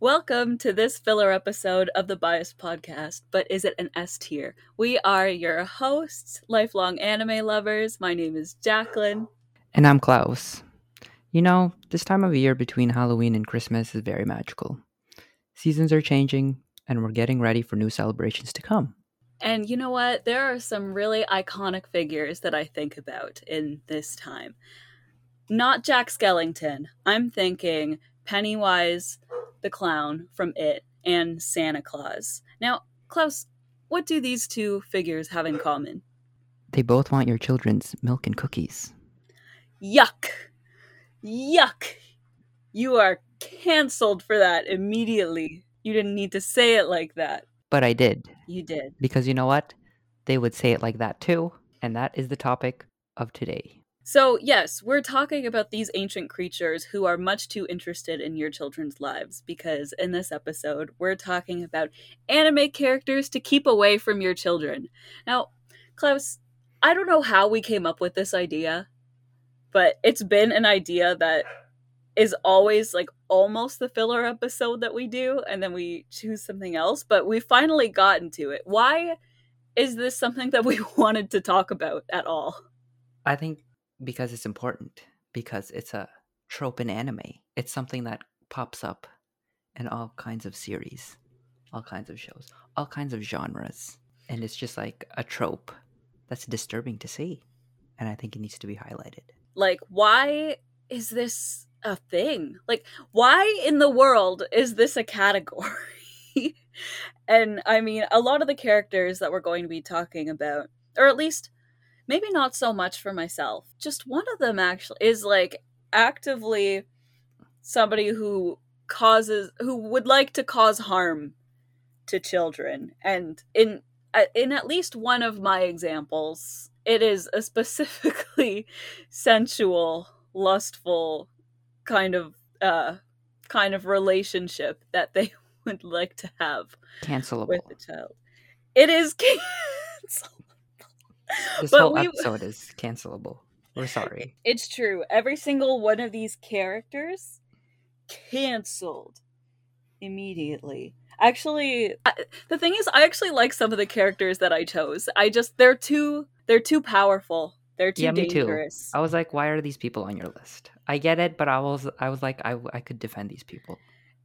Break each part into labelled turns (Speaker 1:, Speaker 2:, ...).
Speaker 1: Welcome to this filler episode of the Bias Podcast, but is it an S tier? We are your hosts, lifelong anime lovers. My name is Jacqueline.
Speaker 2: And I'm Klaus. You know, this time of year between Halloween and Christmas is very magical. Seasons are changing, and we're getting ready for new celebrations to come.
Speaker 1: And you know what? There are some really iconic figures that I think about in this time. Not Jack Skellington. I'm thinking Pennywise the clown from It and Santa Claus. Now, Klaus, what do these two figures have in common?
Speaker 2: They both want your children's milk and cookies.
Speaker 1: Yuck! Yuck! You are canceled for that immediately. You didn't need to say it like that.
Speaker 2: But I did.
Speaker 1: You did.
Speaker 2: Because you know what? They would say it like that too. And that is the topic of today.
Speaker 1: So, yes, we're talking about these ancient creatures who are much too interested in your children's lives because in this episode, we're talking about anime characters to keep away from your children. Now, Klaus, I don't know how we came up with this idea, but it's been an idea that is always like almost the filler episode that we do, and then we choose something else, but we finally got into it. Why is this something that we wanted to talk about at all?
Speaker 2: I think because it's important because it's a trope in anime. It's something that pops up in all kinds of series all kinds of shows all kinds of genres and it's just like a trope that's disturbing to see and i think it needs to be highlighted.
Speaker 1: Like why is this a thing? Like why in the world is this a category? And i mean a lot of the characters that we're going to be talking about or at least maybe not so much for myself. Just one of them actually is like actively somebody who causes who would like to cause harm to children. And in uh, in at least one of my examples it is a specifically sensual lustful kind of uh kind of relationship that they would like to have
Speaker 2: cancelable.
Speaker 1: with the child. It is cancelable
Speaker 2: this but whole we... episode is cancelable. We're sorry.
Speaker 1: It's true. Every single one of these characters canceled immediately. Actually, I, the thing is, I actually like some of the characters that I chose. I just they're too they're too powerful. They're too yeah, dangerous.
Speaker 2: I was like, why are these people on your list? I get it, but I was I was like, I I could defend these people.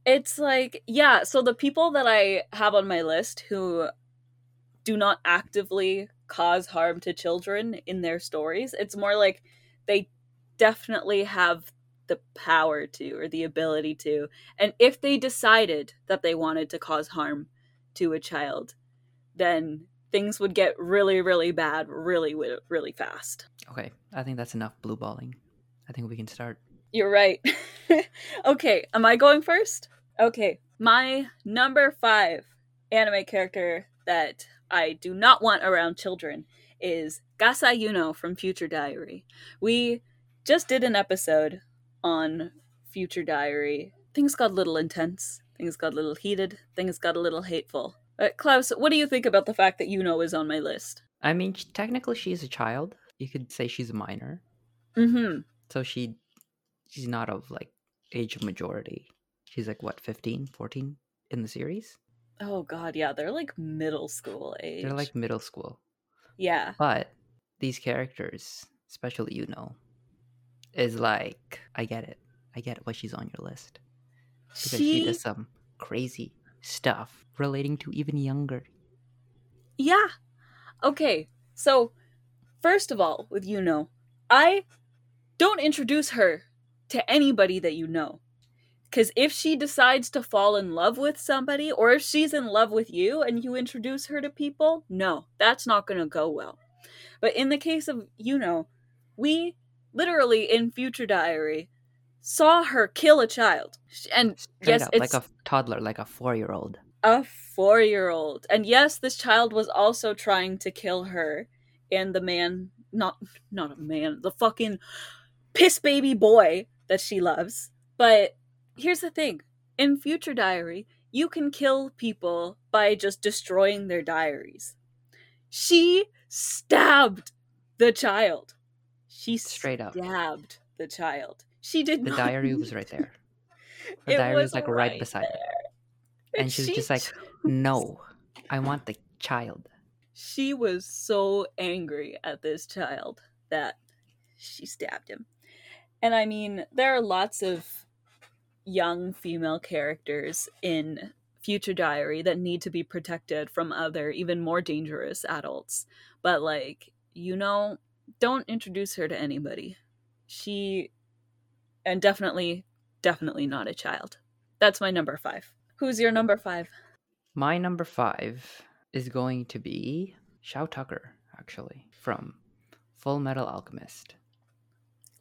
Speaker 1: It's like, yeah. So the people that I have on my list who do not actively cause harm to children in their stories. It's more like they definitely have the power to or the ability to. And if they decided that they wanted to cause harm to a child, then things would get really, really bad really, really fast.
Speaker 2: Okay, I think that's enough blue balling. I think we can start.
Speaker 1: You're right. okay, am I going first? Okay, my number five anime character that I do not want around children is Gasai Yuno from Future Diary. We just did an episode on Future Diary. Things got a little intense, things got a little heated, things got a little hateful. Uh, Klaus, what do you think about the fact that Yuno is on my list?
Speaker 2: I mean, technically she's a child. You could say she's a minor.
Speaker 1: Mm-hmm.
Speaker 2: So she she's not of like age of majority. She's like what, 15, 14 in the series?
Speaker 1: Oh god, yeah, they're like middle school age.
Speaker 2: They're like middle school.
Speaker 1: Yeah.
Speaker 2: But these characters, especially Yuno, is like I get it. I get why she's on your list. Because she, she does some crazy stuff relating to even younger.
Speaker 1: Yeah. Okay. So, first of all, with Yuno, I don't introduce her to anybody that you know. Because if she decides to fall in love with somebody, or if she's in love with you and you introduce her to people, no, that's not going to go well. But in the case of, you know, we literally in Future Diary saw her kill a child. And
Speaker 2: Straight
Speaker 1: yes,
Speaker 2: up, it's like a toddler, like a four year old.
Speaker 1: A four year old. And yes, this child was also trying to kill her. And the man, not not a man, the fucking piss baby boy that she loves. But here's the thing in Future Diary, you can kill people by just destroying their diaries. She stabbed the child. She
Speaker 2: straight up
Speaker 1: stabbed the child. She did.
Speaker 2: Not the
Speaker 1: not...
Speaker 2: diary was right there. The
Speaker 1: it
Speaker 2: diary
Speaker 1: was,
Speaker 2: was like
Speaker 1: right,
Speaker 2: right beside
Speaker 1: there.
Speaker 2: And she was just like, no, I want the child.
Speaker 1: She was so angry at this child that she stabbed him. And I mean, there are lots of young female characters in Future Diary that need to be protected from other, even more dangerous adults. But, like, you know, don't introduce her to anybody. She, and definitely, definitely not a child. That's my number five. Who's your number five?
Speaker 2: My number five is going to be Shou Tucker, actually, from Full Metal Alchemist.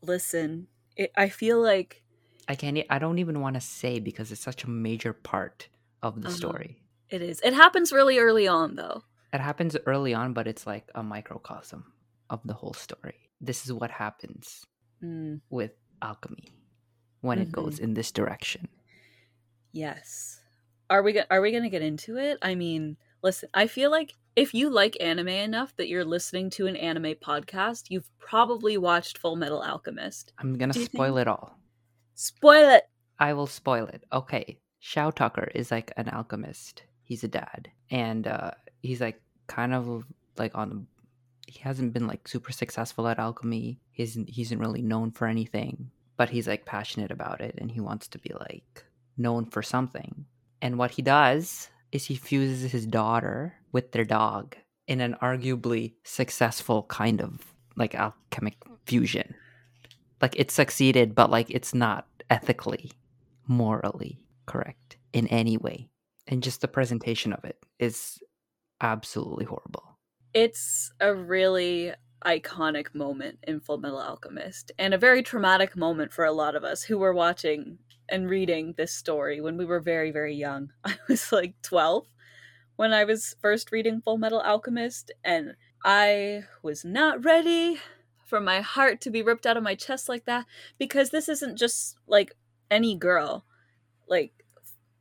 Speaker 1: Listen, it, I feel like
Speaker 2: I can't. I don't even want to say because it's such a major part of the
Speaker 1: Uh-huh.
Speaker 2: story.
Speaker 1: it is. It happens really early on, though.
Speaker 2: It happens early on, but it's like a microcosm of the whole story. This is what happens
Speaker 1: Mm,
Speaker 2: with alchemy when it goes in this direction.
Speaker 1: yes. Are we go- are we gonna get into it? I mean, listen. I feel like if you like anime enough that you're listening to an anime podcast, you've probably watched Full Metal Alchemist.
Speaker 2: I'm gonna spoil
Speaker 1: think-
Speaker 2: it all.
Speaker 1: Spoil it.
Speaker 2: I will spoil it. Okay. Shou Tucker is like an alchemist. He's a dad. And uh he's like kind of like on he hasn't been like super successful at alchemy. He isn't he isn't really known for anything. But he's like passionate about it and he wants to be like known for something. And what he does is he fuses his daughter with their dog in an arguably successful kind of like alchemic fusion. Like it succeeded, but like it's not ethically morally correct in any way. And just the presentation of it is absolutely horrible.
Speaker 1: It's a really iconic moment in Full Metal Alchemist and a very traumatic moment for a lot of us who were watching and reading this story when we were very, very young. I was like 12 when I was first reading Full Metal Alchemist, and I was not ready for my heart to be ripped out of my chest like that because this isn't just like any girl. Like,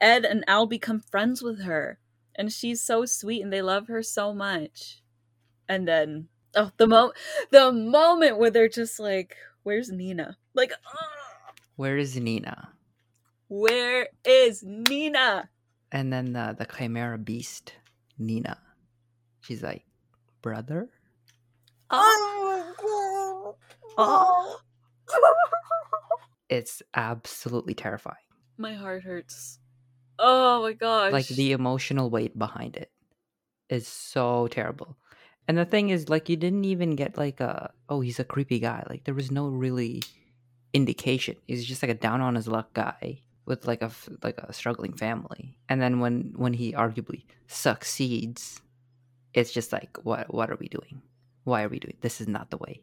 Speaker 1: Ed and Al become friends with her, and she's so sweet, and they love her so much. And then, oh, the mo, the moment where they're just like, "Where's Nina?" Like, ugh,
Speaker 2: Where is Nina?
Speaker 1: where is Nina?
Speaker 2: And then the, the Chimera Beast, Nina. She's like, brother?
Speaker 1: Oh, oh.
Speaker 2: It's absolutely terrifying.
Speaker 1: my heart hurts. Oh my gosh!
Speaker 2: Like the emotional weight behind it is so terrible. And the thing is, like, you didn't even get like a oh, he's a creepy guy. Like, there was no really indication. He's just like a down on his luck guy with like a like a struggling family. And then when when he arguably succeeds, it's just like, what what are we doing? Why are we doing? This is not the way.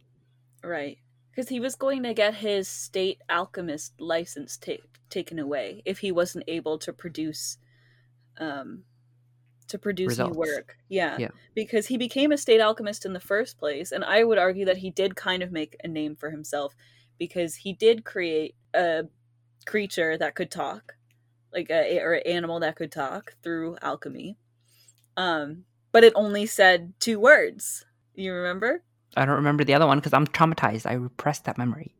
Speaker 1: Right. Because he was going to get his state alchemist license ta- taken away if he wasn't able to produce um to produce
Speaker 2: Results.
Speaker 1: new work. Yeah.
Speaker 2: Yeah.
Speaker 1: Because he became a state alchemist in the first place and I would argue that he did kind of make a name for himself because he did create a creature that could talk like a or an animal that could talk through alchemy. Um but it only said two words. You remember?
Speaker 2: I don't remember the other one because I'm traumatized. I repressed that memory.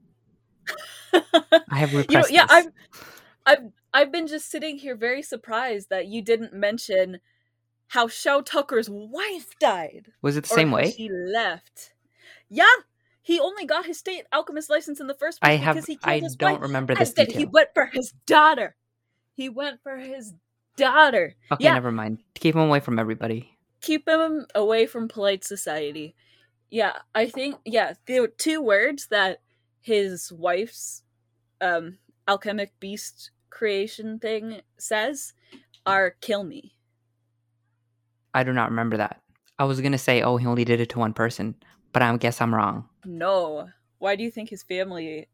Speaker 2: I have
Speaker 1: you know, yeah,
Speaker 2: this.
Speaker 1: I've, I've, I've been just sitting here very surprised that you didn't mention how Shou Tucker's wife died.
Speaker 2: Was it the same way?
Speaker 1: She left. Yeah, he only got his state alchemist license in the first place
Speaker 2: I have.
Speaker 1: because he killed
Speaker 2: I
Speaker 1: his
Speaker 2: don't
Speaker 1: wife,
Speaker 2: remember this detail.
Speaker 1: he went for his daughter. He went for his daughter.
Speaker 2: Okay,
Speaker 1: yeah.
Speaker 2: never mind. Keep him away from everybody.
Speaker 1: Keep him away from polite society. Yeah, I think yeah, the two words that his wife's um alchemic beast creation thing says are kill me.
Speaker 2: I do not remember that. I was gonna say, oh, he only did it to one person, but I guess I'm wrong.
Speaker 1: No. Why do you think his family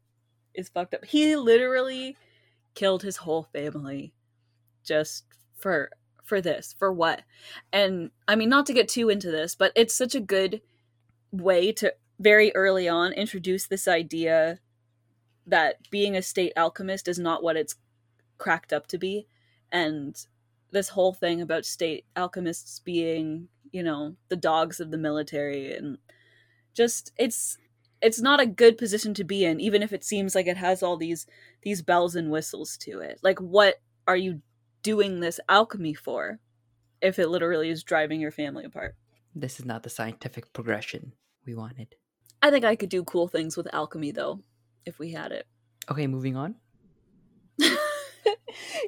Speaker 1: is fucked up? He literally killed his whole family just for for this. For what? And I mean not to get too into this, but it's such a good way to very early on introduce this idea that being a state alchemist is not what it's cracked up to be. And this whole thing about state alchemists being you know the dogs of the military and just it's it's not a good position to be in even if it seems like it has all these these bells and whistles to it. Like what are you doing this alchemy for if it literally is driving your family apart?
Speaker 2: This is not the scientific progression we wanted.
Speaker 1: I think I could do cool things with alchemy though, if we had it.
Speaker 2: Okay, moving on.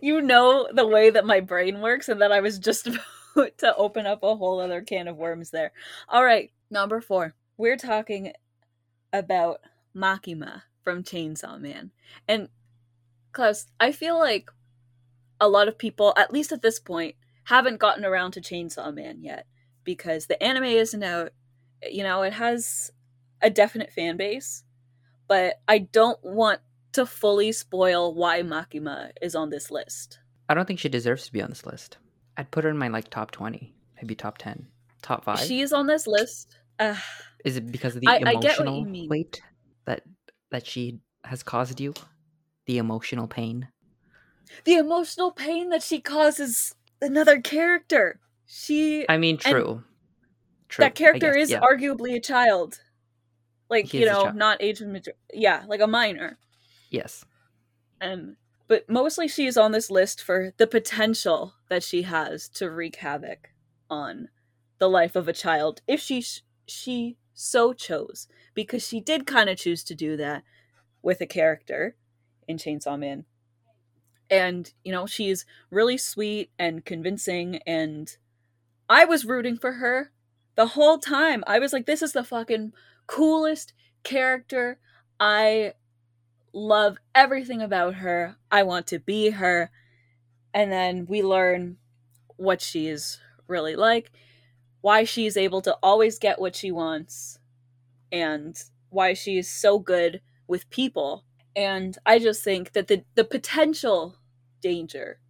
Speaker 1: you know the way that my brain works, and that I was just about to open up a whole other can of worms there. All right, number four. We're talking about Makima from Chainsaw Man. And Klaus, I feel like a lot of people, at least at this point, haven't gotten around to Chainsaw Man yet because the anime isn't out. You know, it has a definite fan base, but I don't want to fully spoil why Makima is on this list.
Speaker 2: I don't think she deserves to be on this list. I'd put her in my like top 20, maybe top 10, top 5.
Speaker 1: She is on this list. Uh,
Speaker 2: is it because of the
Speaker 1: I- I
Speaker 2: emotional
Speaker 1: get what you mean.
Speaker 2: weight that that she has caused you? The emotional pain?
Speaker 1: the emotional pain that she causes another character. She
Speaker 2: I mean, true. True.
Speaker 1: that character
Speaker 2: guess,
Speaker 1: is
Speaker 2: yeah.
Speaker 1: arguably a child. Like,
Speaker 2: He
Speaker 1: you know, not age of mature. Yeah, like a minor.
Speaker 2: Yes.
Speaker 1: And but mostly she is on this list for the potential that she has to wreak havoc on the life of a child if she sh- she so chose because she did kind of choose to do that with a character in Chainsaw Man. And you know, she's really sweet and convincing and I was rooting for her the whole time. I was like this is the fucking coolest character. I love everything about her. I want to be her. And then we learn what she is really like, why she's able to always get what she wants, and why she is so good with people. And I just think that the, the potential danger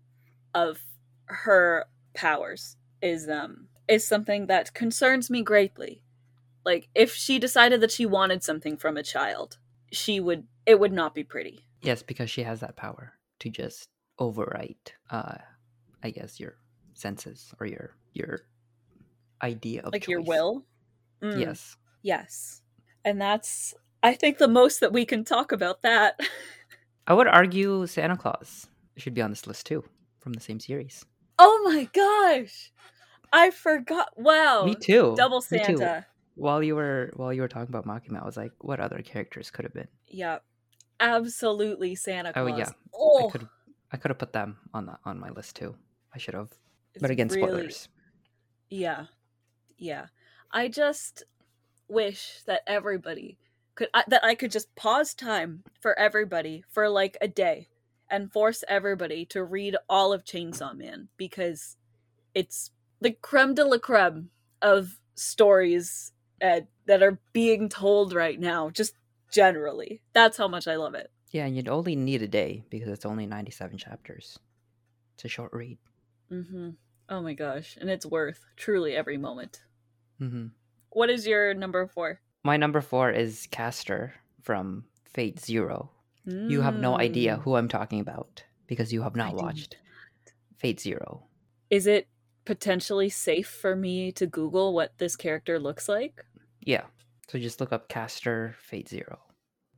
Speaker 1: of her powers is um is something that concerns me greatly. Like if she decided that she wanted something from a child, she would it would not be pretty.
Speaker 2: Yes, because she has that power to just overwrite uh I guess your senses or your your idea of
Speaker 1: like your will. Mm,
Speaker 2: Yes.
Speaker 1: Yes. And that's I think the most that we can talk about that.
Speaker 2: I would argue Santa Claus should be on this list too, from the same series.
Speaker 1: oh my gosh. I forgot. Wow.
Speaker 2: Me too.
Speaker 1: Double
Speaker 2: Me too.
Speaker 1: Santa.
Speaker 2: While you were while you were talking about Makima, I was like, what other characters could have been?
Speaker 1: Yeah. Absolutely Santa
Speaker 2: Oh, yeah.
Speaker 1: Oh,
Speaker 2: I could I could have put them on the on my list too. I should have.
Speaker 1: it's
Speaker 2: But again,
Speaker 1: really-
Speaker 2: spoilers.
Speaker 1: Yeah. Yeah. I just wish that everybody could I, that I could just pause time for everybody for like a day and force everybody to read all of Chainsaw Man because it's the creme de la creme of stories uh, that are being told right now just generally. That's how much I love it.
Speaker 2: Yeah, and you'd only need a day because it's only ninety seven chapters. It's a short read.
Speaker 1: Mm-hmm. Oh my gosh, and it's worth truly every moment.
Speaker 2: Mm-hmm.
Speaker 1: What is your number 4?
Speaker 2: My number four is Caster from Fate Zero. You have no idea
Speaker 1: Mm.
Speaker 2: who I'm talking about because you have not
Speaker 1: do
Speaker 2: watched Fate Zero.
Speaker 1: Is it potentially safe for me to Google what this character looks like?
Speaker 2: Yeah. So just look up Caster Fate Zero.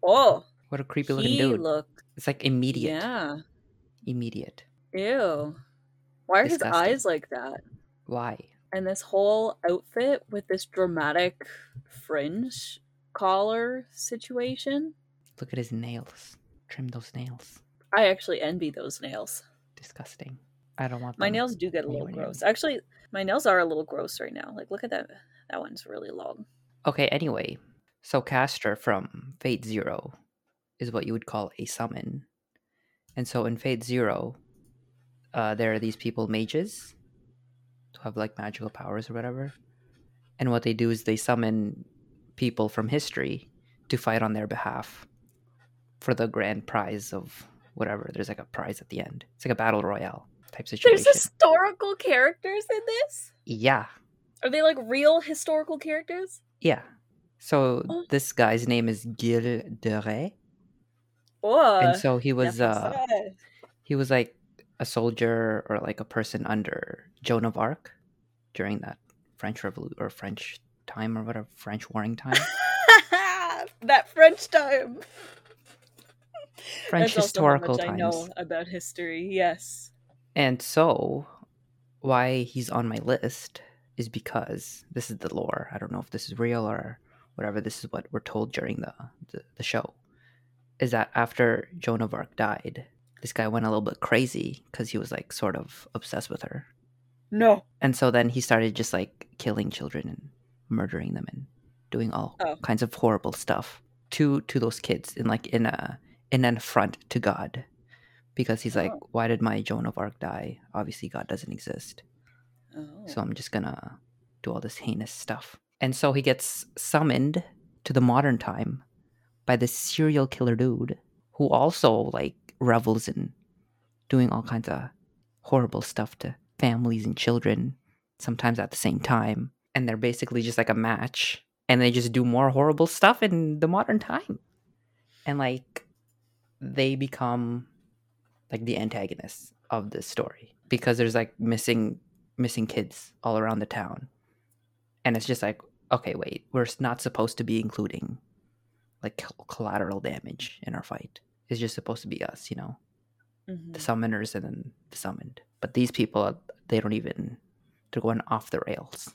Speaker 1: Oh,
Speaker 2: What a creepy looking dude.
Speaker 1: looked.
Speaker 2: it's like immediate.
Speaker 1: Yeah.
Speaker 2: Immediate.
Speaker 1: Ew. Why are his eyes like that?
Speaker 2: Why?
Speaker 1: And this whole outfit with this dramatic fringe collar situation.
Speaker 2: Look at his nails. Trim those nails.
Speaker 1: I actually envy those nails.
Speaker 2: Disgusting. I don't want
Speaker 1: My nails do get a little
Speaker 2: anywhere
Speaker 1: gross. Actually, my nails are a little gross right now. Like, look at that. That one's really long.
Speaker 2: Okay, anyway. So Caster from Fate Zero is what you would call a summon. And so in Fate Zero, uh, there are these people, mages, who have like magical powers or whatever. And what they do is they summon people from history to fight on their behalf for the grand prize of whatever. There's like a prize at the end. It's like a battle royale type situation.
Speaker 1: There's historical characters in this?
Speaker 2: Yeah,
Speaker 1: Are they like real historical characters?
Speaker 2: yeah. So
Speaker 1: Oh.
Speaker 2: this guy's name is Gilles de Rais.
Speaker 1: Oh,
Speaker 2: and so he was uh he was like a soldier or like a person under Joan of Arc during that French Revolution or French time or whatever French warring time.
Speaker 1: that French time.
Speaker 2: French
Speaker 1: That's also how
Speaker 2: historical
Speaker 1: much
Speaker 2: times.
Speaker 1: I know about history. Yes.
Speaker 2: And so, why he's on my list is because this is the lore. I don't know if this is real or whatever. This is what we're told during the the, the show. Is that after Joan of Arc died, this guy went a little bit crazy because he was like sort of obsessed with her.
Speaker 1: No.
Speaker 2: And so then he started just like killing children and murdering them and doing all
Speaker 1: Oh.
Speaker 2: kinds of horrible stuff to to those kids in like in a in an affront to God. Because he's like,
Speaker 1: Oh.
Speaker 2: why did my Joan of Arc die? Obviously God doesn't exist.
Speaker 1: Oh.
Speaker 2: So I'm just gonna do all this heinous stuff. And so he gets summoned to the modern time by this serial killer dude who also like revels in doing all kinds of horrible stuff to families and children, sometimes at the same time. And they're basically just like a match. And they just do more horrible stuff in the modern time. And like they become like the antagonists of this story. Because there's like missing missing kids all around the town. And it's just like, okay, wait, we're not supposed to be including like collateral damage in our fight. It's just supposed to be us, you know,
Speaker 1: Mhm.
Speaker 2: the summoners and then the summoned. But these people, they don't even, they're going off the rails.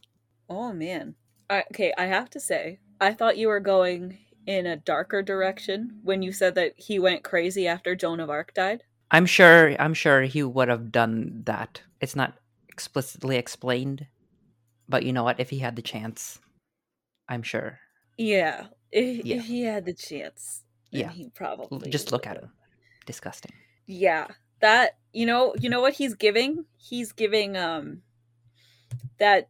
Speaker 1: Oh man. I, okay, I have to say, I thought you were going in a darker direction when you said that he went crazy after Joan of Arc died.
Speaker 2: I'm sure, I'm sure he would have done that. It's not explicitly explained, but you know what? If he had the chance, I'm sure.
Speaker 1: Yeah, if,
Speaker 2: Yeah.
Speaker 1: if he had the chance,
Speaker 2: Yeah.
Speaker 1: he probably
Speaker 2: Just look at him. Disgusting.
Speaker 1: Yeah, that you know, you know what he's giving? He's giving um that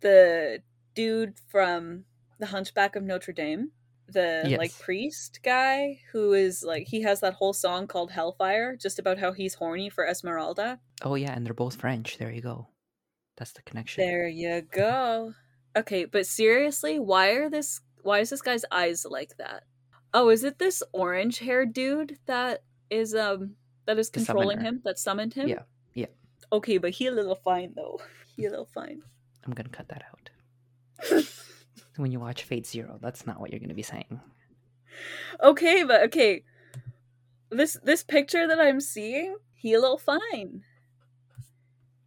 Speaker 1: the dude from the Hunchback of Notre Dame, the like priest guy who is like he has that whole song called Hellfire just about how he's horny for Esmeralda.
Speaker 2: Oh yeah, and they're both French. There you go. That's the connection.
Speaker 1: There you go. Okay, but seriously, why are this why is this guy's eyes like that? Oh, is it this orange haired dude that is um that is controlling him, that summoned him?
Speaker 2: Yeah, yeah.
Speaker 1: Okay, but he a little fine though. He a little fine.
Speaker 2: I'm gonna cut that out. when you watch Fate Zero, that's not what you're gonna be saying.
Speaker 1: okay, but okay. This this picture that I'm seeing, he a little fine.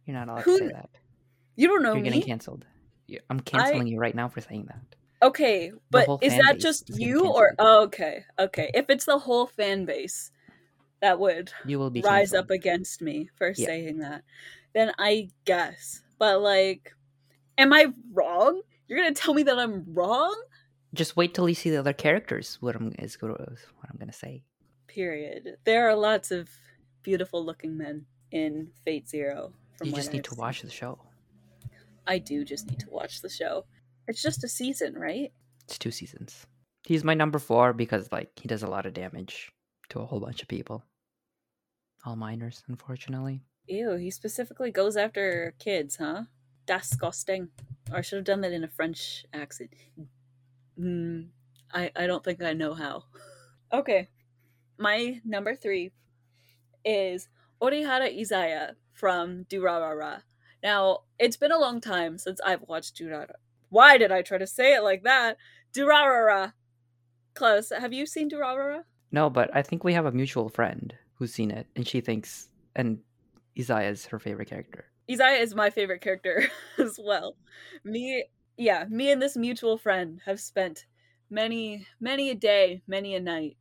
Speaker 2: You're not allowed
Speaker 1: Who
Speaker 2: to say that.
Speaker 1: You don't know
Speaker 2: You're
Speaker 1: me.
Speaker 2: getting canceled. I'm canceling you right now for saying that.
Speaker 1: Okay, but is that just
Speaker 2: is
Speaker 1: you or oh, okay, okay. If it's the whole fan base that would
Speaker 2: You will be
Speaker 1: rise
Speaker 2: canceled.
Speaker 1: up against me for
Speaker 2: Yeah.
Speaker 1: saying that, then I guess. But like, am I wrong? You're gonna tell me that I'm wrong?
Speaker 2: Just wait till you see the other characters. What I'm is what I'm gonna say.
Speaker 1: Period. There are lots of beautiful looking men in Fate Zero. From
Speaker 2: you just need to watch the show.
Speaker 1: I do just need to watch the show. It's just a season, right?
Speaker 2: It's two seasons. He's my number four because like he does a lot of damage to a whole bunch of people. All minors, unfortunately.
Speaker 1: Ew, he specifically goes after kids, huh? Disgusting. Or I should have done that in a French accent. Mm, I, I don't think I know how. Okay. My number three is Orihara Izaya from Durarara. Now, it's been a long time since I've watched Durarara. Why did I try to say it like that? Durarara. Close. Have you seen Durarara?
Speaker 2: No, but I think we have a mutual friend who's seen it, and she thinks, and Izaya is her favorite character.
Speaker 1: Izaya is my favorite character as well. Me, yeah, me and this mutual friend have spent many, many a day, many a night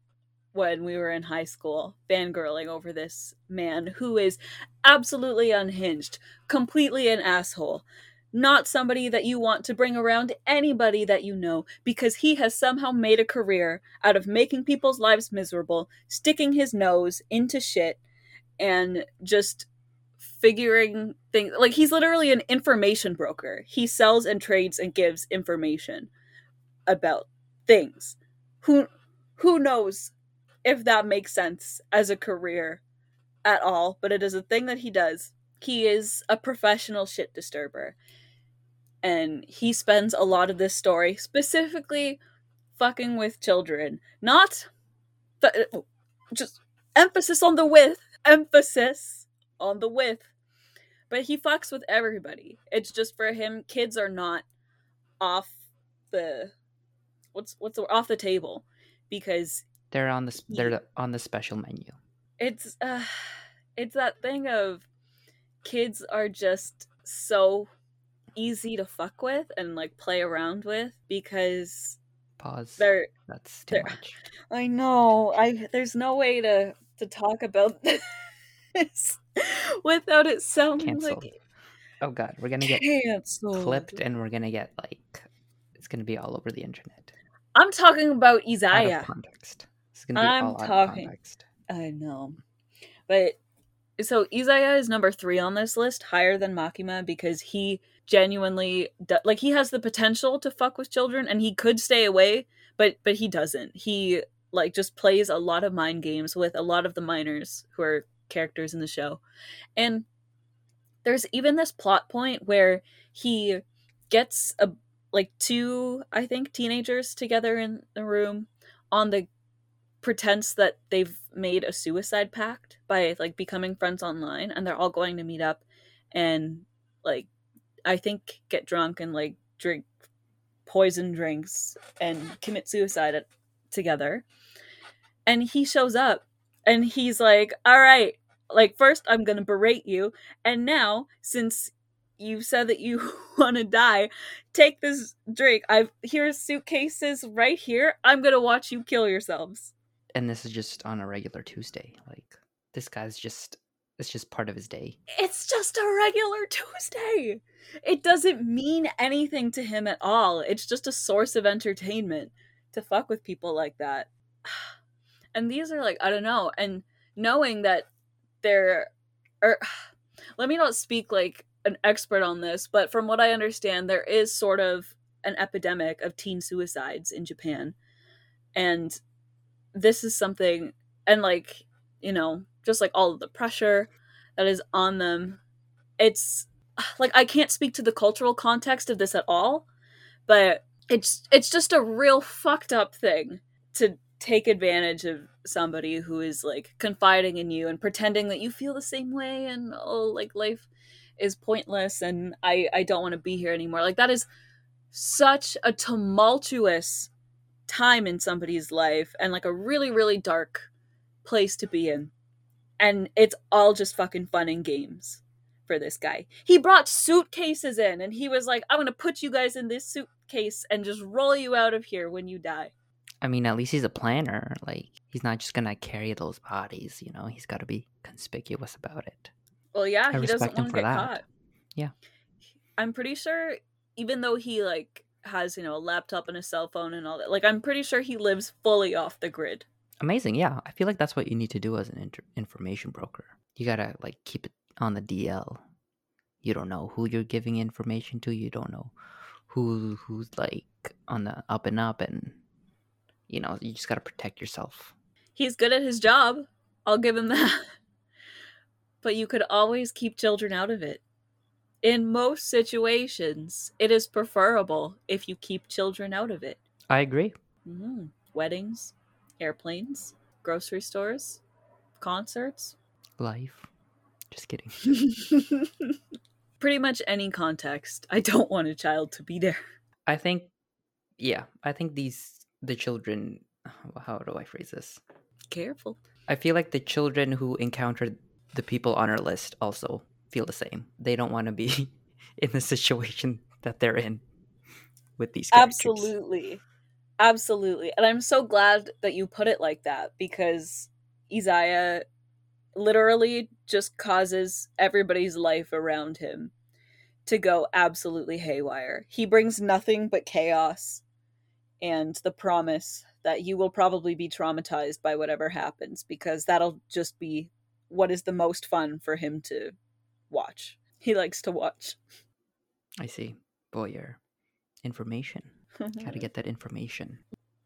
Speaker 1: when we were in high school fangirling over this man who is absolutely unhinged, completely an asshole. Not somebody that you want to bring around anybody that you know because he has somehow made a career out of making people's lives miserable, sticking his nose into shit, and just figuring things like he's literally an information broker. He sells and trades and gives information about things. Who who knows if that makes sense as a career at all, but it is a thing that he does. He is a professional shit disturber. And he spends a lot of this story specifically fucking with children. Not the, just emphasis on the with, emphasis on the with. But he fucks with everybody. It's just for him kids are not off the what's what's the, off the table because
Speaker 2: They're on the
Speaker 1: Ye-
Speaker 2: they're on the special menu.
Speaker 1: it's uh it's that thing of kids are just so easy to fuck with and like play around with because
Speaker 2: Pause.
Speaker 1: they're
Speaker 2: That's too
Speaker 1: they're-
Speaker 2: much.
Speaker 1: I know. I there's no way to to talk about this without it sounding
Speaker 2: Cancelled.
Speaker 1: like
Speaker 2: Oh god, we're gonna get
Speaker 1: canceled.
Speaker 2: clipped and we're gonna get like it's gonna be all over the internet.
Speaker 1: I'm talking about
Speaker 2: Out of
Speaker 1: Izaya.
Speaker 2: context. It's gonna be
Speaker 1: I'm
Speaker 2: all out of
Speaker 1: talking.
Speaker 2: context.
Speaker 1: I know. But so Izaya is number three on this list, higher than Makima, because he genuinely do- like he has the potential to fuck with children and he could stay away, but but he doesn't. He like just plays a lot of mind games with a lot of the minors who are characters in the show. And there's even this plot point where he gets a like two, I think, teenagers together in the room on the pretense that they've made a suicide pact by like becoming friends online and they're all going to meet up and like I think get drunk and like drink poison drinks and commit suicide at- together. And he shows up and he's like, "All right, like first I'm to berate you and now since you said that you want to die, take this drink. I've here's suitcases right here. I'm to watch you kill yourselves."
Speaker 2: And this is just on a regular Tuesday. Like this guy's just it's just part of his day.
Speaker 1: it's just a regular Tuesday. It doesn't mean anything to him at all. It's just a source of entertainment to fuck with people like that. And these are like, I don't know. And knowing that there are, let me not speak like an expert on this, but from what I understand, there is sort of an epidemic of teen suicides in Japan. And this is something, and like, you know, just like all of the pressure that is on them. It's like I can't speak to the cultural context of this at all, but it's it's just a real fucked up thing to take advantage of somebody who is like confiding in you and pretending that you feel the same way and oh like life is pointless and I I don't want to be here anymore. Like that is such a tumultuous time in somebody's life and like a really really dark place to be in and it's all just fucking fun and games for this guy. He brought suitcases in and he was like, I'm gonna put you guys in this suitcase and just roll you out of here when you die.
Speaker 2: I mean, at least he's a planner. Like he's not just gonna carry those bodies, you know. He's got to be conspicuous about it.
Speaker 1: Well, yeah,
Speaker 2: I
Speaker 1: he doesn't
Speaker 2: respect him
Speaker 1: want to
Speaker 2: for
Speaker 1: get
Speaker 2: that.
Speaker 1: caught.
Speaker 2: Yeah.
Speaker 1: I'm pretty sure, even though he like has you know a laptop and a cell phone and all that, like I'm pretty sure he lives fully off the grid.
Speaker 2: Amazing, yeah. I feel like that's what you need to do as an inter- information broker. You gotta like keep it on the DL. You don't know who you're giving information to. You don't know who who's like on the up and up, and you know you just gotta protect yourself.
Speaker 1: He's good at his job. I'll give him that. but you could always keep children out of it. In most situations, it is preferable if you keep children out of it.
Speaker 2: I agree.
Speaker 1: hmm Weddings, airplanes, grocery stores, concerts.
Speaker 2: Life. Just kidding.
Speaker 1: Pretty much any context. I don't want a child to be there.
Speaker 2: I think, yeah, I think these the children. How do I phrase this?
Speaker 1: Careful.
Speaker 2: I feel like the children who encountered the people on our list also feel the same. They don't want to be in the situation that they're in with these characters.
Speaker 1: Absolutely. Absolutely. And I'm so glad that you put it like that because Izaya literally just causes everybody's life around him to go absolutely haywire. He brings nothing but chaos and the promise that you will probably be traumatized by whatever happens because that'll just be what is the most fun for him to watch. He likes to watch.
Speaker 2: I see. Boyer. Information. Gotta get that information.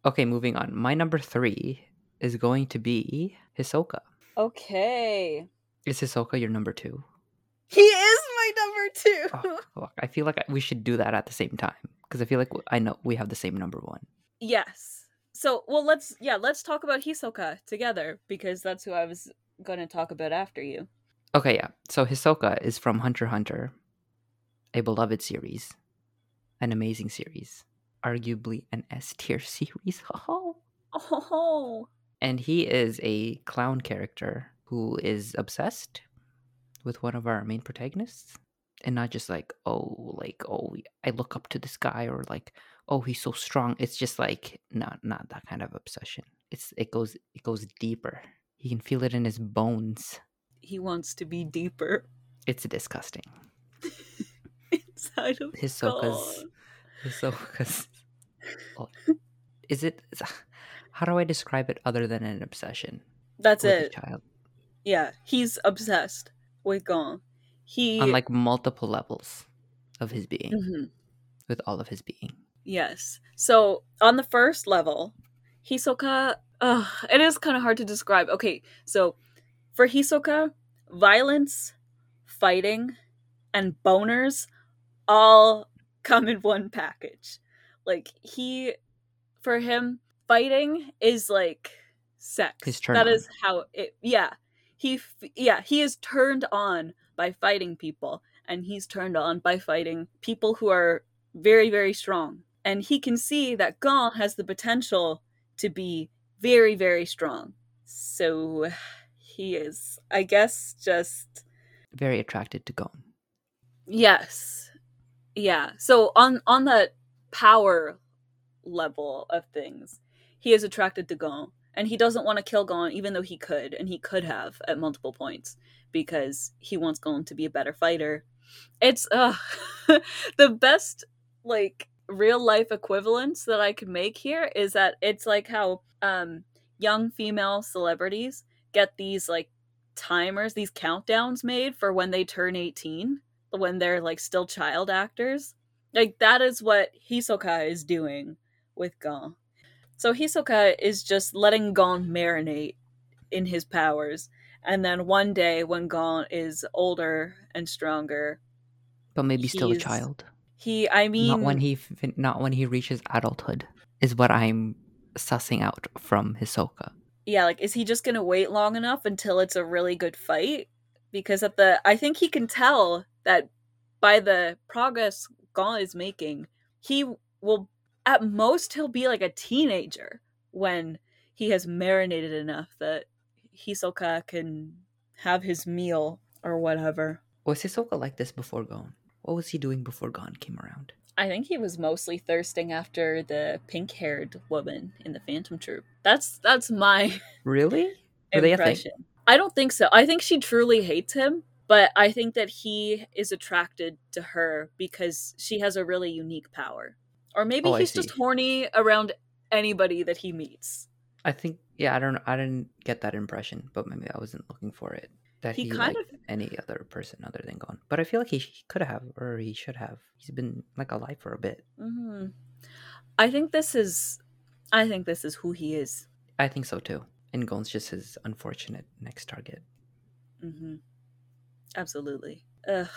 Speaker 2: Okay, moving on. My number three is going to be Hisoka.
Speaker 1: okay.
Speaker 2: Is Hisoka your number two?
Speaker 1: He is my number two.
Speaker 2: Oh, fuck. I feel like we should do that at the same time because I feel like I know we have the same number one.
Speaker 1: Yes. So, well, let's yeah, let's talk about Hisoka together because that's who I was going to talk about after you.
Speaker 2: Okay, yeah. So Hisoka is from Hunter Hunter, a beloved series, an amazing series, arguably an S tier series. Oh.
Speaker 1: Oh,
Speaker 2: And he is a clown character who is obsessed with one of our main protagonists and not just like oh like oh i look up to this guy or like oh he's so strong. It's just like not not that kind of obsession. It's it goes it goes deeper. He can feel it in his bones.
Speaker 1: He wants to be deeper.
Speaker 2: It's disgusting.
Speaker 1: Inside of
Speaker 2: Hisoka's. Hisoka's oh, is it how do i describe it other than an obsession
Speaker 1: That's it.
Speaker 2: child?
Speaker 1: Yeah, he's obsessed with Gon. He
Speaker 2: on like multiple levels of his being
Speaker 1: Mhm.
Speaker 2: with all of his being
Speaker 1: Yes. So on the first level, Hisoka, uh, it is kind of hard to describe. Okay, so for Hisoka, violence, fighting, and boners all come in one package. Like he, for him, fighting is like sex. That
Speaker 2: on.
Speaker 1: is how it. Yeah, he. Yeah, he is turned on by fighting people, and he's turned on by fighting people who are very, very strong. And he can see that Gon has the potential to be very, very strong. So he is, I guess, just
Speaker 2: very attracted to Gon.
Speaker 1: yes, yeah. So on on that power level of things, he is attracted to Gon, and he doesn't want to kill Gon, even though he could, and he could have at multiple points because he wants Gon to be a better fighter. It's uh the best like real life equivalence that I could make here is that it's like how um young female celebrities get these like timers, these countdowns made for when they turn 18, when they're like still child actors. Like that is what Hisoka is doing with Gon. So Hisoka is just letting Gon marinate in his powers. And then one day when Gon is older and stronger,
Speaker 2: But maybe still a child.
Speaker 1: he I mean
Speaker 2: not when he not when he reaches adulthood is what I'm sussing out from Hisoka.
Speaker 1: yeah, like is he just gonna wait long enough until it's a really good fight? Because at the I think he can tell that by the progress Gon is making, he will at most he'll be like a teenager when he has marinated enough that Hisoka can have his meal or whatever.
Speaker 2: Was Hisoka like this before Gon? What was he doing before Gon came around?
Speaker 1: I think he was mostly thirsting after the pink-haired woman in the Phantom Troupe. That's that's my
Speaker 2: Really? Were they a thing?
Speaker 1: impression. I don't think so. I think she truly hates him, but I think that he is attracted to her because she has a really unique power. Or maybe
Speaker 2: Oh,
Speaker 1: he's just horny around anybody that he meets.
Speaker 2: I think yeah, I don't I didn't get that impression, but maybe I wasn't looking for it. That
Speaker 1: He
Speaker 2: he,
Speaker 1: kind
Speaker 2: liked
Speaker 1: of-
Speaker 2: any other person other than Gon. But I feel like he, he could have or he should have. He's been like alive for a bit.
Speaker 1: hmm I think this is I think this is who he is.
Speaker 2: I think so too. And Gon's just his unfortunate next target.
Speaker 1: hmm Absolutely. Ugh.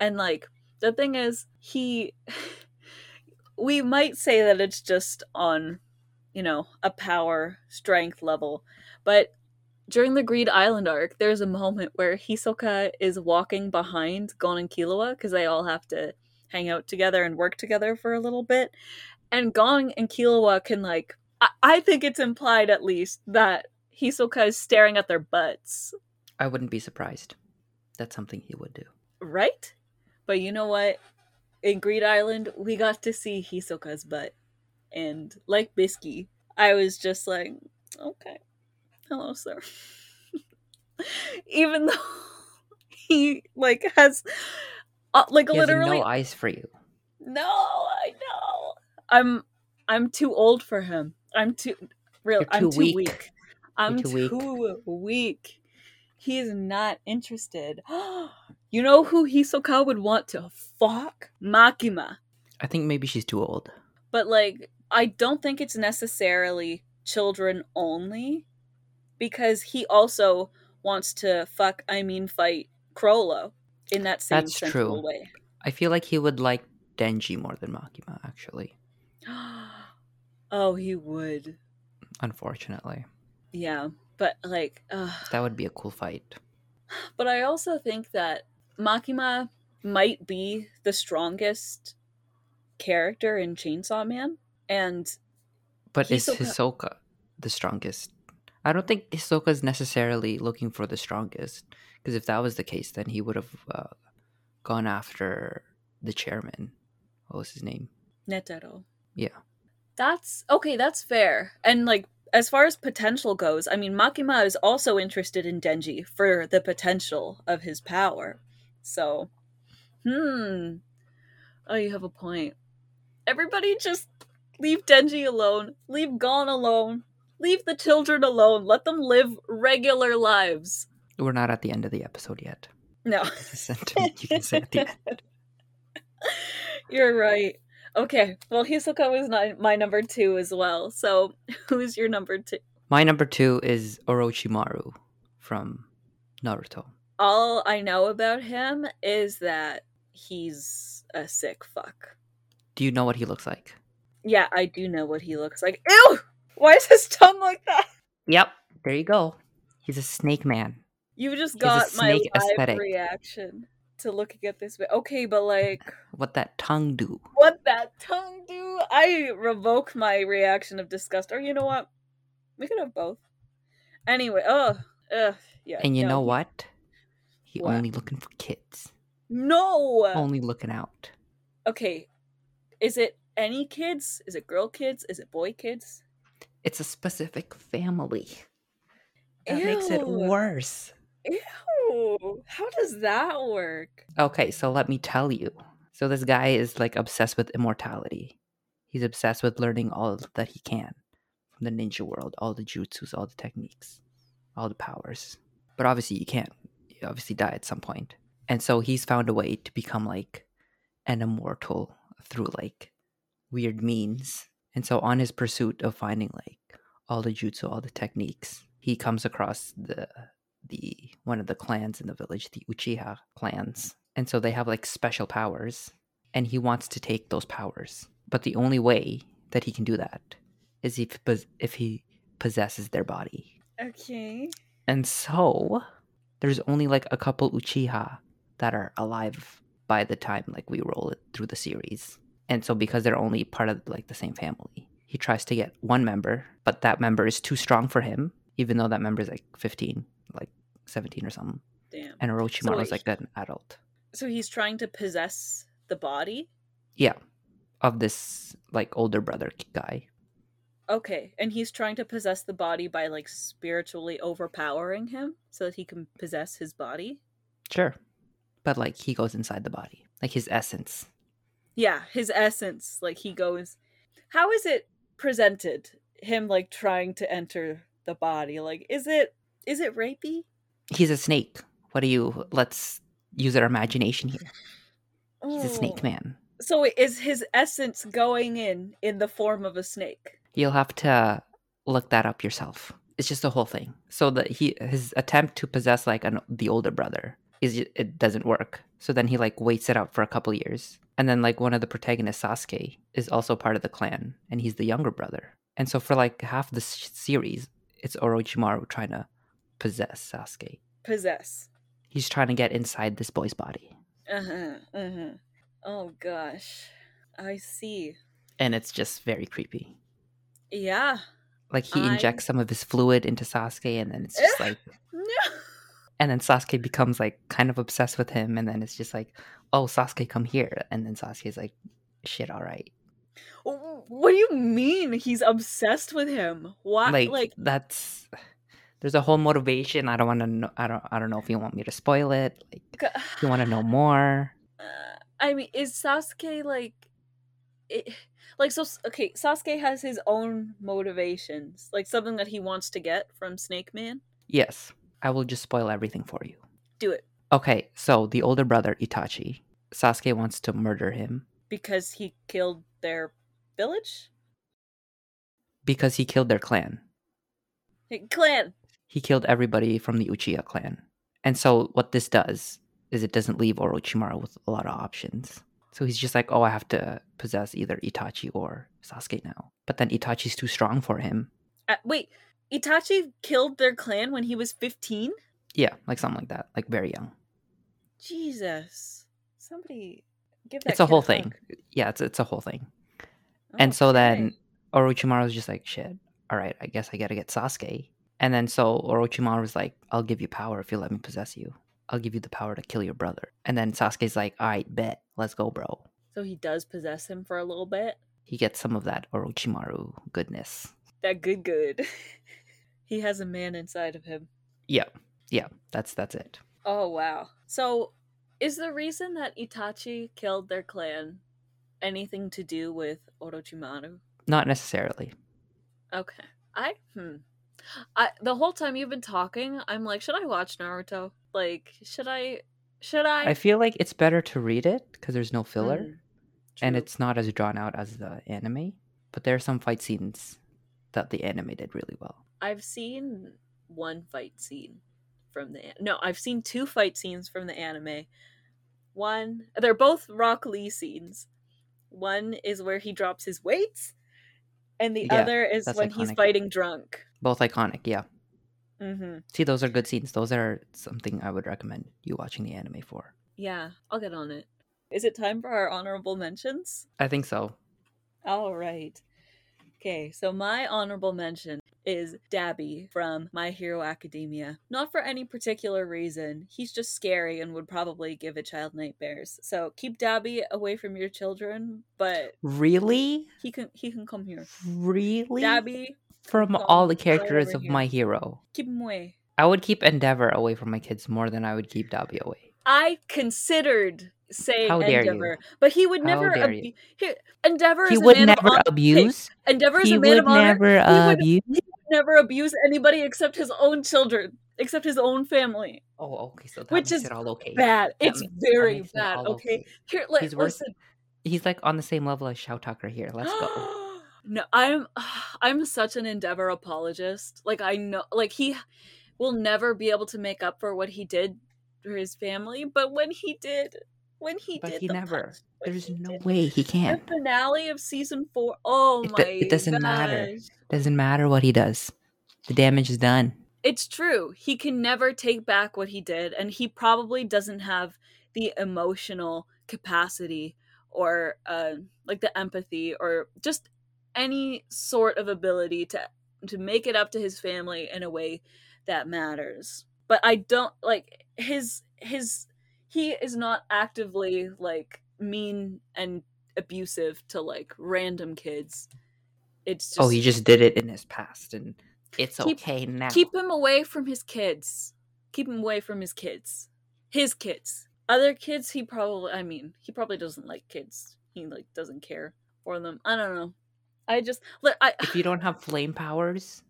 Speaker 1: And like the thing is, he. we might say that it's just on, you know, a power strength level, but during the Greed Island arc, there's a moment where Hisoka is walking behind Gon and Killua because they all have to hang out together and work together for a little bit, and Gon and Killua can like. I, I think it's implied at least that Hisoka is staring at their butts
Speaker 2: I wouldn't be surprised. That's something he would do.
Speaker 1: right? But you know what? In Greed Island, we got to see Hisoka's butt. And like Bisky, I was just like, okay, hello, sir. Even though he like has uh, like
Speaker 2: He
Speaker 1: literally
Speaker 2: no eyes for you.
Speaker 1: no, I know. I'm I'm too old for him. I'm too real.
Speaker 2: You're
Speaker 1: I'm
Speaker 2: too
Speaker 1: too weak.
Speaker 2: weak.
Speaker 1: I'm
Speaker 2: too weak.
Speaker 1: too weak. He is not interested. you know who Hisoka would want to fuck? Makima.
Speaker 2: I think maybe she's too old.
Speaker 1: But like, I don't think it's necessarily children only, because he also wants to fuck. I mean, fight Chrollo in that same
Speaker 2: That's true.
Speaker 1: way.
Speaker 2: I feel like he would like Denji more than Makima, actually.
Speaker 1: oh, he would.
Speaker 2: Unfortunately.
Speaker 1: Yeah, but like, uh,
Speaker 2: That would be a cool fight.
Speaker 1: but I also think that Makima might be the strongest character in Chainsaw Man, and
Speaker 2: But is
Speaker 1: Hisoka-
Speaker 2: Hisoka the strongest? I don't think Hisoka is necessarily looking for the strongest Because if that was the case, then he would have uh, gone after the chairman. What was his name?
Speaker 1: Netero.
Speaker 2: Yeah.
Speaker 1: That's okay, that's fair. And like as far as potential goes, I mean Makima is also interested in Denji for the potential of his power. So, hmm. Oh, you have a point. Everybody just leave Denji alone. Leave Gon alone. Leave the children alone. Let them live regular lives.
Speaker 2: We're not at the end of the episode yet.
Speaker 1: No.
Speaker 2: It's a sentiment you can say at the end.
Speaker 1: You're right. Okay, well, Hisoka was not my number two as well. So, who's your number two?
Speaker 2: My number two is Orochimaru from Naruto.
Speaker 1: All I know about him is that he's a sick fuck.
Speaker 2: Do you know what he looks like?
Speaker 1: Yeah, I do know what he looks like. Ew! Why is his tongue like that?
Speaker 2: Yep. There you go. He's a snake man.
Speaker 1: You just got my live
Speaker 2: aesthetic.
Speaker 1: reaction to looking at this. Okay, but like,
Speaker 2: What that tongue do?
Speaker 1: what that tongue do? I revoke my reaction of disgust. Or you know what? We could have both. Anyway, oh, ugh, yeah.
Speaker 2: And you
Speaker 1: no,
Speaker 2: know what? He
Speaker 1: What?
Speaker 2: only looking for kids.
Speaker 1: No.
Speaker 2: Only looking out.
Speaker 1: Okay, is it any kids? Is it girl kids? Is it boy kids?
Speaker 2: It's a specific family. That makes it worse.
Speaker 1: Ew. How does that work?
Speaker 2: Okay, so let me tell you. So this guy is like obsessed with immortality. He's obsessed with learning all that he can from the ninja world, all the jutsus, all the techniques, all the powers. But obviously you can't. You obviously die at some point. And so he's found a way to become like an immortal through like weird means. And so on his pursuit of finding like all the jutsu, all the techniques, he comes across the the one of the clans in the village, the Uchiha clans. And so they have like special powers and he wants to take those powers. But the only way that he can do that is if if he possesses their body.
Speaker 1: Okay.
Speaker 2: And so there's only like a couple Uchiha that are alive by the time like we roll it through the series. And so because they're only part of like the same family, he tries to get one member, but that member is too strong for him, even though that member is like 15, like 17 or something.
Speaker 1: Damn.
Speaker 2: And Orochimaru is like an adult.
Speaker 1: So he's trying to possess the body?
Speaker 2: Yeah. Of this like older brother guy.
Speaker 1: Okay. And he's trying to possess the body by like spiritually overpowering him so that he can possess his body?
Speaker 2: Sure. But like he goes inside the body. Like his essence.
Speaker 1: Yeah, his essence. Like he goes. How is it presented? Him like trying to enter the body. Like, is it is it rapey?
Speaker 2: He's a snake. What do you let's use our imagination here. He's a snake
Speaker 1: Oh.
Speaker 2: man.
Speaker 1: So is his essence going in in the form of a snake?
Speaker 2: You'll have to look that up yourself. It's just a whole thing. So that he his attempt to possess like an the older brother is it doesn't work. So then he like waits it out for a couple years, and then like one of the protagonists, Sasuke, is also part of the clan, and he's the younger brother. And so for like half the series, it's Orochimaru trying to possess Sasuke.
Speaker 1: Possess.
Speaker 2: He's trying to get inside this boy's body,
Speaker 1: Uh-huh. Uh-huh. Oh gosh. I see.
Speaker 2: and it's just very creepy.
Speaker 1: Yeah.
Speaker 2: Like he
Speaker 1: I-
Speaker 2: injects some of his fluid into Sasuke, and then it's just like
Speaker 1: No.
Speaker 2: And then Sasuke becomes like kind of obsessed with him, and then it's just like, oh, Sasuke, come here, and then Sasuke's like, shit, all right,
Speaker 1: What do you mean he's obsessed with him? Why
Speaker 2: like,
Speaker 1: like
Speaker 2: that's there's a whole motivation. I don't want to know. I don't. I don't know if you want me to spoil it. Like, you want to know more.
Speaker 1: uh, I mean, is Sasuke like it, like so okay, Sasuke has his own motivations, like something that he wants to get from Snake Man.
Speaker 2: Yes, I will just spoil everything for you.
Speaker 1: Do it
Speaker 2: Okay, so the older brother Itachi, Sasuke wants to murder him
Speaker 1: because he killed their village?
Speaker 2: because he killed their clan.
Speaker 1: Clan.
Speaker 2: He killed everybody from the Uchiha clan. And so what this does is it doesn't leave Orochimaru with a lot of options. So he's just like, oh, I have to possess either Itachi or Sasuke now. But then Itachi's too strong for him.
Speaker 1: Uh, wait, Itachi killed their clan when he was 15?
Speaker 2: Yeah, like something like that, like very young.
Speaker 1: Jesus. Somebody give that
Speaker 2: It's a whole
Speaker 1: hug.
Speaker 2: thing. Yeah, it's it's a whole thing. Oh, and so then Orochimaru's just like, shit, all right, I guess I gotta get Sasuke. And then so Orochimaru's like, I'll give you power if you let me possess you. I'll give you the power to kill your brother. And then Sasuke's like, all right, bet. Let's go, bro.
Speaker 1: So he does possess him for a little bit.
Speaker 2: He gets some of that Orochimaru goodness.
Speaker 1: That good good. he has a man inside of him.
Speaker 2: Yeah. Yeah. That's that's it.
Speaker 1: Oh wow. So is the reason that Itachi killed their clan anything to do with Orochimaru?
Speaker 2: Not necessarily.
Speaker 1: Okay. I hmm. I the whole time you've been talking, I'm like, should I watch Naruto? Like, should I should I
Speaker 2: I feel like it's better to read it because there's no filler
Speaker 1: Mm,
Speaker 2: and it's not as drawn out as the anime. But there are some fight scenes that the anime did really well.
Speaker 1: I've seen one fight scene from the no, I've seen two fight scenes from the anime. One, they're both Rock Lee scenes. One is where he drops his weights, and the
Speaker 2: Yeah,
Speaker 1: other is when he's fighting drunk.
Speaker 2: Both iconic, yeah.
Speaker 1: hmm
Speaker 2: See, those are good scenes. Those are something I would recommend you watching the anime for.
Speaker 1: Yeah, I'll get on it. Is it time for our honorable mentions?
Speaker 2: I think so.
Speaker 1: All right. Okay, so my honorable mention is Dabi from My Hero Academia. Not for any particular reason. He's just scary and would probably give a child nightmares. So keep Dabi away from your children, but
Speaker 2: Really?
Speaker 1: he can he can come here.
Speaker 2: Really?
Speaker 1: Dabi,
Speaker 2: From all the characters of
Speaker 1: here.
Speaker 2: My Hero,
Speaker 1: keep him away.
Speaker 2: I would keep Endeavor away from my kids more than I would keep Dabi away.
Speaker 1: I considered saying
Speaker 2: How.
Speaker 1: Endeavor, but he would never.
Speaker 2: you.
Speaker 1: he- Endeavor
Speaker 2: He
Speaker 1: is a
Speaker 2: would
Speaker 1: man
Speaker 2: never
Speaker 1: honor.
Speaker 2: abuse.
Speaker 1: Endeavor is
Speaker 2: He
Speaker 1: a man
Speaker 2: would
Speaker 1: of honor.
Speaker 2: never
Speaker 1: He would-
Speaker 2: abuse.
Speaker 1: never abuse anybody except his own children, except his own family.
Speaker 2: Oh, okay. So
Speaker 1: Which
Speaker 2: makes
Speaker 1: is
Speaker 2: it all okay.
Speaker 1: Bad.
Speaker 2: That
Speaker 1: It's
Speaker 2: ma- that
Speaker 1: very
Speaker 2: makes it
Speaker 1: bad.
Speaker 2: all
Speaker 1: Okay. Here, li-
Speaker 2: He's worse-
Speaker 1: listen.
Speaker 2: He's like on the same level as Shou Tucker here. Let's go.
Speaker 1: no, I'm I'm such an Endeavor apologist. Like I know like he will never be able to make up for what he did for his family, but when he did when he
Speaker 2: But
Speaker 1: did
Speaker 2: he
Speaker 1: the
Speaker 2: never. There's
Speaker 1: he
Speaker 2: no
Speaker 1: did
Speaker 2: way he can.
Speaker 1: the finale of season 4. Oh
Speaker 2: It
Speaker 1: my
Speaker 2: it doesn't matter.
Speaker 1: gosh.
Speaker 2: Doesn't matter what he does. The damage is done.
Speaker 1: It's true. He can never take back what he did, and he probably doesn't have the emotional capacity or uh, like the empathy or just any sort of ability to to make it up to his family in a way that matters. But I don't like his his he is not actively like mean and abusive to like random kids. It's just
Speaker 2: oh, he just did it in his past, and it's
Speaker 1: Keep-
Speaker 2: okay now.
Speaker 1: keep him away from his kids. Keep him away from his kids. His kids. Other kids, he probably. I mean, he probably doesn't like kids. He like doesn't care for them. I don't know. I just. Look, I.
Speaker 2: if you don't have flame powers,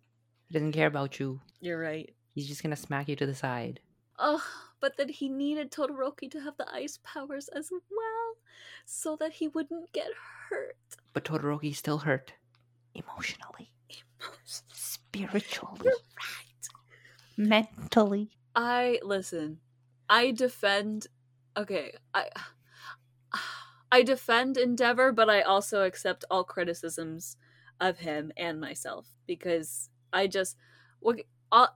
Speaker 2: he doesn't care about you.
Speaker 1: You're right.
Speaker 2: He's just gonna smack you to the side.
Speaker 1: Oh, but that he needed Todoroki to have the ice powers as well, so that he wouldn't get hurt.
Speaker 2: But Todoroki's still hurt. Emotionally, spiritually,
Speaker 1: You're right.
Speaker 2: mentally.
Speaker 1: I listen. I defend. Okay, I. I defend Endeavor, but I also accept all criticisms of him and myself because I just, what, uh,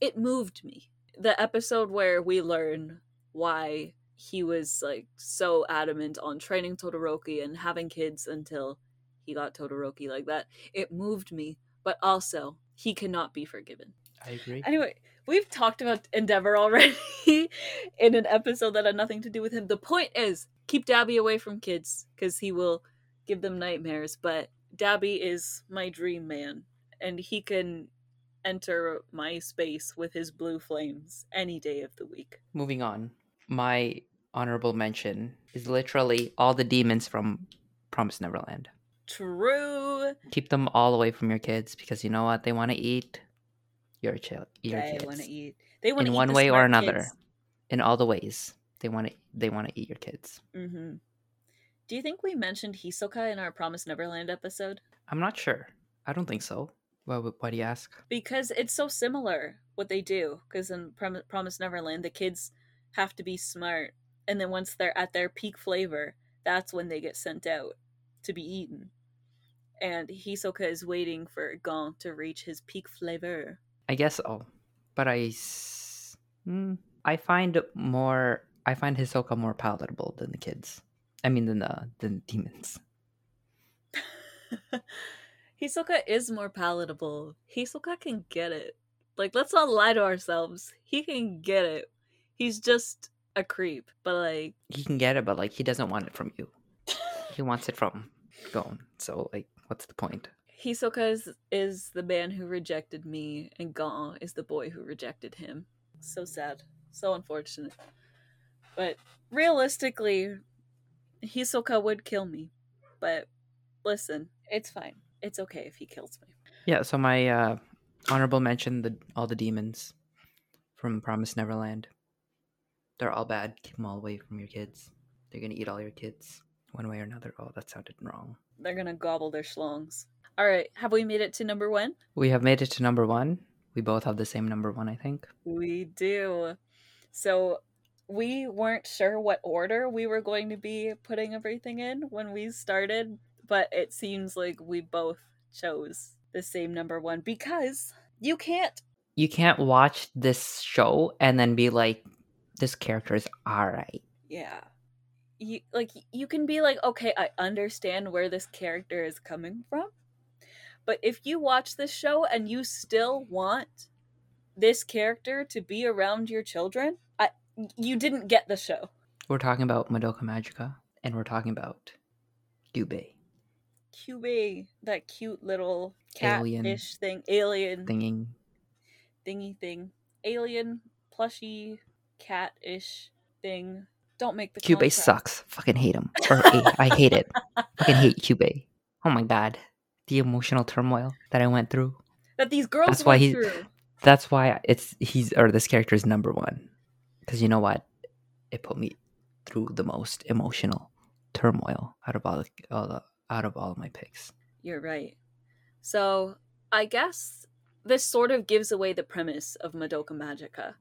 Speaker 1: it moved me. The episode where we learn why he was like so adamant on training Todoroki and having kids until he got Todoroki like that, it moved me. But also, he cannot be forgiven.
Speaker 2: I agree.
Speaker 1: Anyway, we've talked about Endeavor already in an episode that had nothing to do with him. The point is, keep Dabi away from kids because he will give them nightmares. But Dabi is my dream man, and he can enter my space with his blue flames any day of the week.
Speaker 2: Moving on. My honorable mention is literally all the demons from Promise Neverland.
Speaker 1: True.
Speaker 2: Keep them all away from your kids because you know what? They want to eat your child. Your
Speaker 1: They
Speaker 2: kids.
Speaker 1: want to eat. They want
Speaker 2: in one way or another. In all the ways, they want to. They want to eat your kids.
Speaker 1: Mm-hmm. Do you think we mentioned Hisoka in our Promise Neverland episode?
Speaker 2: I'm not sure. I don't think so. Why, why do you ask?
Speaker 1: because it's so similar what they do because in Prom- promise neverland the kids have to be smart and then once they're at their peak flavor that's when they get sent out to be eaten and hisoka is waiting for gon to reach his peak flavor
Speaker 2: I guess so, but I, s- mm, I find more. I find Hisoka more palatable than the kids. I mean, than the than demons.
Speaker 1: hisoka is more palatable hisoka can get it like let's not lie to ourselves he can get it He's just a creep, but like
Speaker 2: He can get it, but like he doesn't want it from you. He wants it from Gon. So like, what's the point?
Speaker 1: Hisoka is, is the man who rejected me, and Gon is the boy who rejected him. So sad. So unfortunate. But realistically, Hisoka would kill me. But listen, it's fine. It's okay if he kills me.
Speaker 2: Yeah. So my uh, honorable mention: the all the demons from Promise Neverland. They're all bad. Keep them all away from your kids. They're gonna eat all your kids one way or another. Oh, that sounded wrong.
Speaker 1: They're gonna gobble their schlongs. All right, have we made it to number one?
Speaker 2: We have made it to number one. We both have the same number one, I think.
Speaker 1: We do. So we weren't sure what order we were going to be putting everything in when we started, but it seems like we both chose the same number one because you can't.
Speaker 2: You can't watch this show and then be like, this character is alright.
Speaker 1: Yeah. You, like you can be like okay i understand where this character is coming from but if you watch this show and you still want this character to be around your children I, you didn't get the show
Speaker 2: We're talking about Madoka Magica and we're talking about Kyubey
Speaker 1: Kyubey, that cute little
Speaker 2: Alien.
Speaker 1: cat-ish thing, alien
Speaker 2: thingy,
Speaker 1: thingy thing, alien plushy cat-ish thing. Don't make the contrast.
Speaker 2: sucks. Fucking hate him. Or I, hate it. Fucking hate Kyubey. Oh my god. The emotional turmoil that I went through.
Speaker 1: That these girls
Speaker 2: That's why he-
Speaker 1: through.
Speaker 2: That's why it's he's or this character is number one. Because you know what? It put me through the most emotional turmoil out of all, the, all the, out of all my picks.
Speaker 1: You're right. So I guess this sort of gives away the premise of Madoka Magica,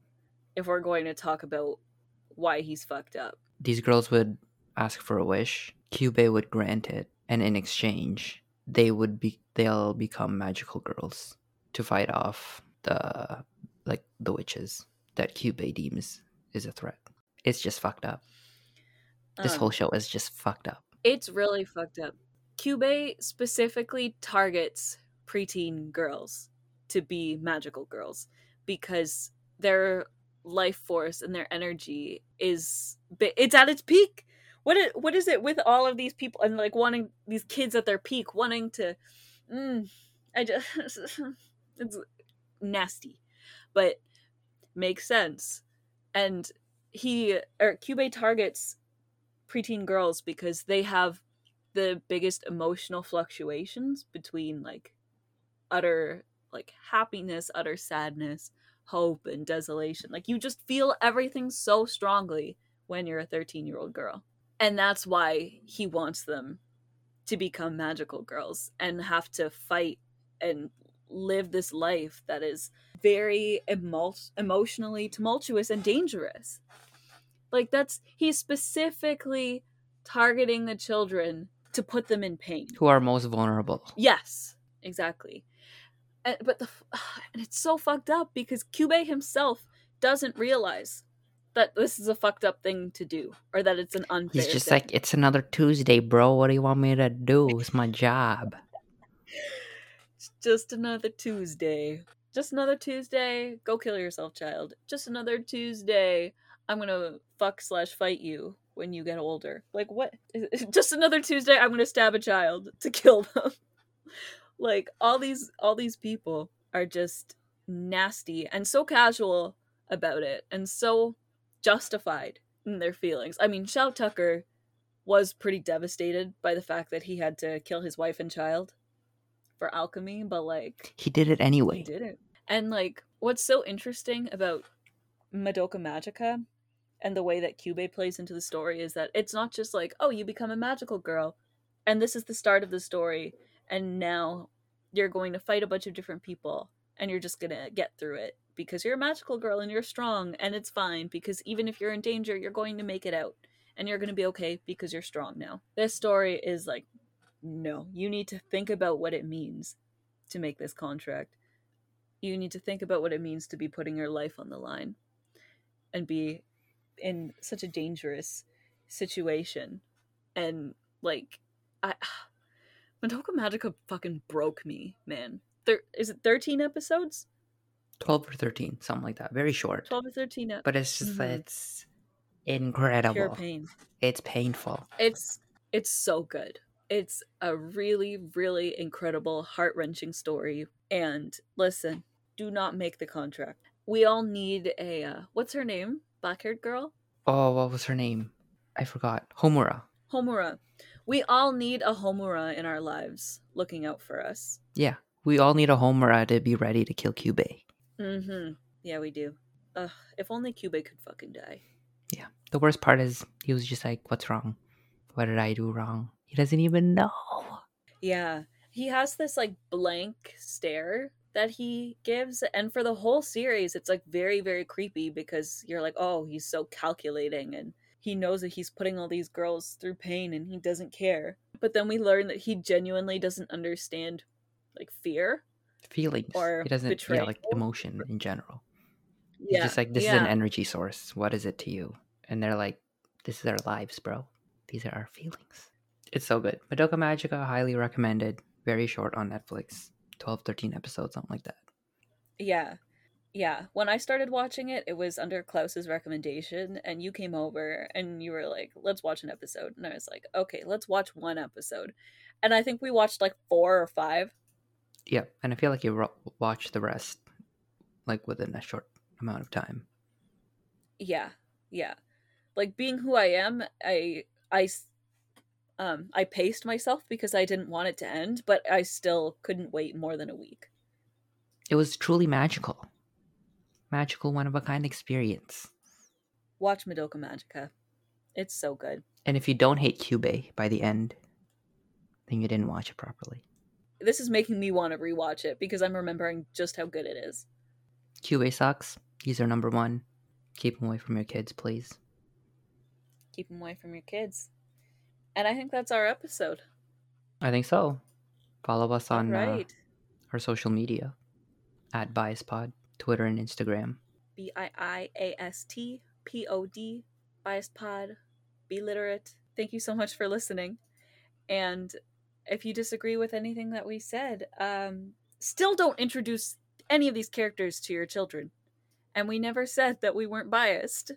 Speaker 1: if we're going to talk about why he's fucked up.
Speaker 2: These girls would ask for a wish. Kyubey would grant it, and in exchange, they would be they'll become magical girls to fight off the like the witches that Kyubey deems is a threat. It's just fucked up. This
Speaker 1: Um,
Speaker 2: whole show is just fucked up.
Speaker 1: It's really fucked up. Kyubey specifically targets preteen girls to be magical girls because their life force and their energy is it's at its peak. What is, what is it with all of these people and like wanting these kids at their peak wanting to mm, I just it's nasty but makes sense. And he or Kyubey targets preteen girls because they have the biggest emotional fluctuations between like utter like happiness, utter sadness, hope and desolation. Like you just feel everything so strongly when you're a 13-year-old girl. And that's why he wants them to become magical girls and have to fight and live this life that is very emo- emotionally tumultuous and dangerous. Like that's he's specifically targeting the children to put them in pain.
Speaker 2: Who are most vulnerable?
Speaker 1: Yes, exactly. And, but the and it's so fucked up because Kyubey himself doesn't realize that this is a fucked up thing to do or that it's an unfair.
Speaker 2: He's just
Speaker 1: thing.
Speaker 2: like, it's another Tuesday, bro. What do you want me to do? It's my job.
Speaker 1: It's just another Tuesday. Just another Tuesday. Go kill yourself, child. Just another Tuesday. I'm gonna fuck slash fight you when you get older. Like what? Just another Tuesday. I'm gonna stab a child to kill them. like all these all these people are just nasty and so casual about it and so justified in their feelings. I mean, Shou Tucker was pretty devastated by the fact that he had to kill his wife and child for alchemy, but like
Speaker 2: He did it anyway.
Speaker 1: he did it. And like what's so interesting about Madoka Magica and the way that Kyubey plays into the story is that it's not just like, oh, you become a magical girl and this is the start of the story and now you're going to fight a bunch of different people and you're just to get through it because you're a magical girl and you're strong and it's fine because even if you're in danger, you're going to make it out and you're to be okay because you're strong now. This story is like no, you need to think about what it means to make this contract. You need to think about what it means to be putting your life on the line and be in such a dangerous situation. And like I Madoka Magica fucking broke me, man. There is it 13 episodes?
Speaker 2: 12 or 13, something like that. Very short.
Speaker 1: 12 or 13 ep-
Speaker 2: But it's just
Speaker 1: Mhm.
Speaker 2: it's incredible.
Speaker 1: pure pain.
Speaker 2: It's painful.
Speaker 1: It's it's so good. It's a really really incredible heart-wrenching story and listen, do not make the contract. We all need a uh, what's her name? Black-haired girl?
Speaker 2: Oh, what was her name? I forgot. Homura.
Speaker 1: Homura. We all need a Homura in our lives looking out for us.
Speaker 2: Yeah. We all need a Homura to be ready to kill Kyubey.
Speaker 1: Mhm. Yeah, we do. Ugh, if only Kyubey could fucking die.
Speaker 2: Yeah. The worst part is he was just like, What's wrong? What did I do wrong? He doesn't even know.
Speaker 1: Yeah. He has this like blank stare that he gives and for the whole series it's like very very creepy because you're like, "Oh, he's so calculating and he knows that he's putting all these girls through pain and he doesn't care." But then we learn that he genuinely doesn't understand like fear.
Speaker 2: Feelings.
Speaker 1: Or
Speaker 2: he doesn't yeah, like emotion in general. He's
Speaker 1: Yeah.
Speaker 2: just like, This is an energy source. What is it to you? And they're like, This is our lives, bro. These are our feelings. It's so good. Madoka Magica, highly recommended. Very short on Netflix. 12, 13 episodes, something like that.
Speaker 1: Yeah. Yeah. When I started watching it, it was under Klaus's recommendation, and you came over and you were like, let's watch an episode. And I was like, okay, let's watch one episode. And I think we watched like four or five.
Speaker 2: Yeah, and I feel like you ro- watch the rest like within a short amount of time.
Speaker 1: Yeah. Yeah. Like being who I am, I, I, um, I paced myself because I didn't want it to end, but I still couldn't wait more than a week.
Speaker 2: It was truly magical. Magical, one of a kind experience.
Speaker 1: Watch Madoka Magica. It's so good.
Speaker 2: And if you don't hate Kyubey by the end, then you didn't watch it properly.
Speaker 1: This is making me want to rewatch it because I'm remembering just how good it is.
Speaker 2: Kyubey sucks. He's our number one. Keep him away from your kids, please.
Speaker 1: keep them away from your kids. And I think that's our episode.
Speaker 2: I think so. Follow us on
Speaker 1: All
Speaker 2: uh, our social media at BiasPod, Twitter and Instagram.
Speaker 1: B I I A S T P O D, Biased Pod, Be Literate. Thank you so much for listening. And if you disagree with anything that we said, um, still don't introduce any of these characters to your children. And we never said that we weren't biased.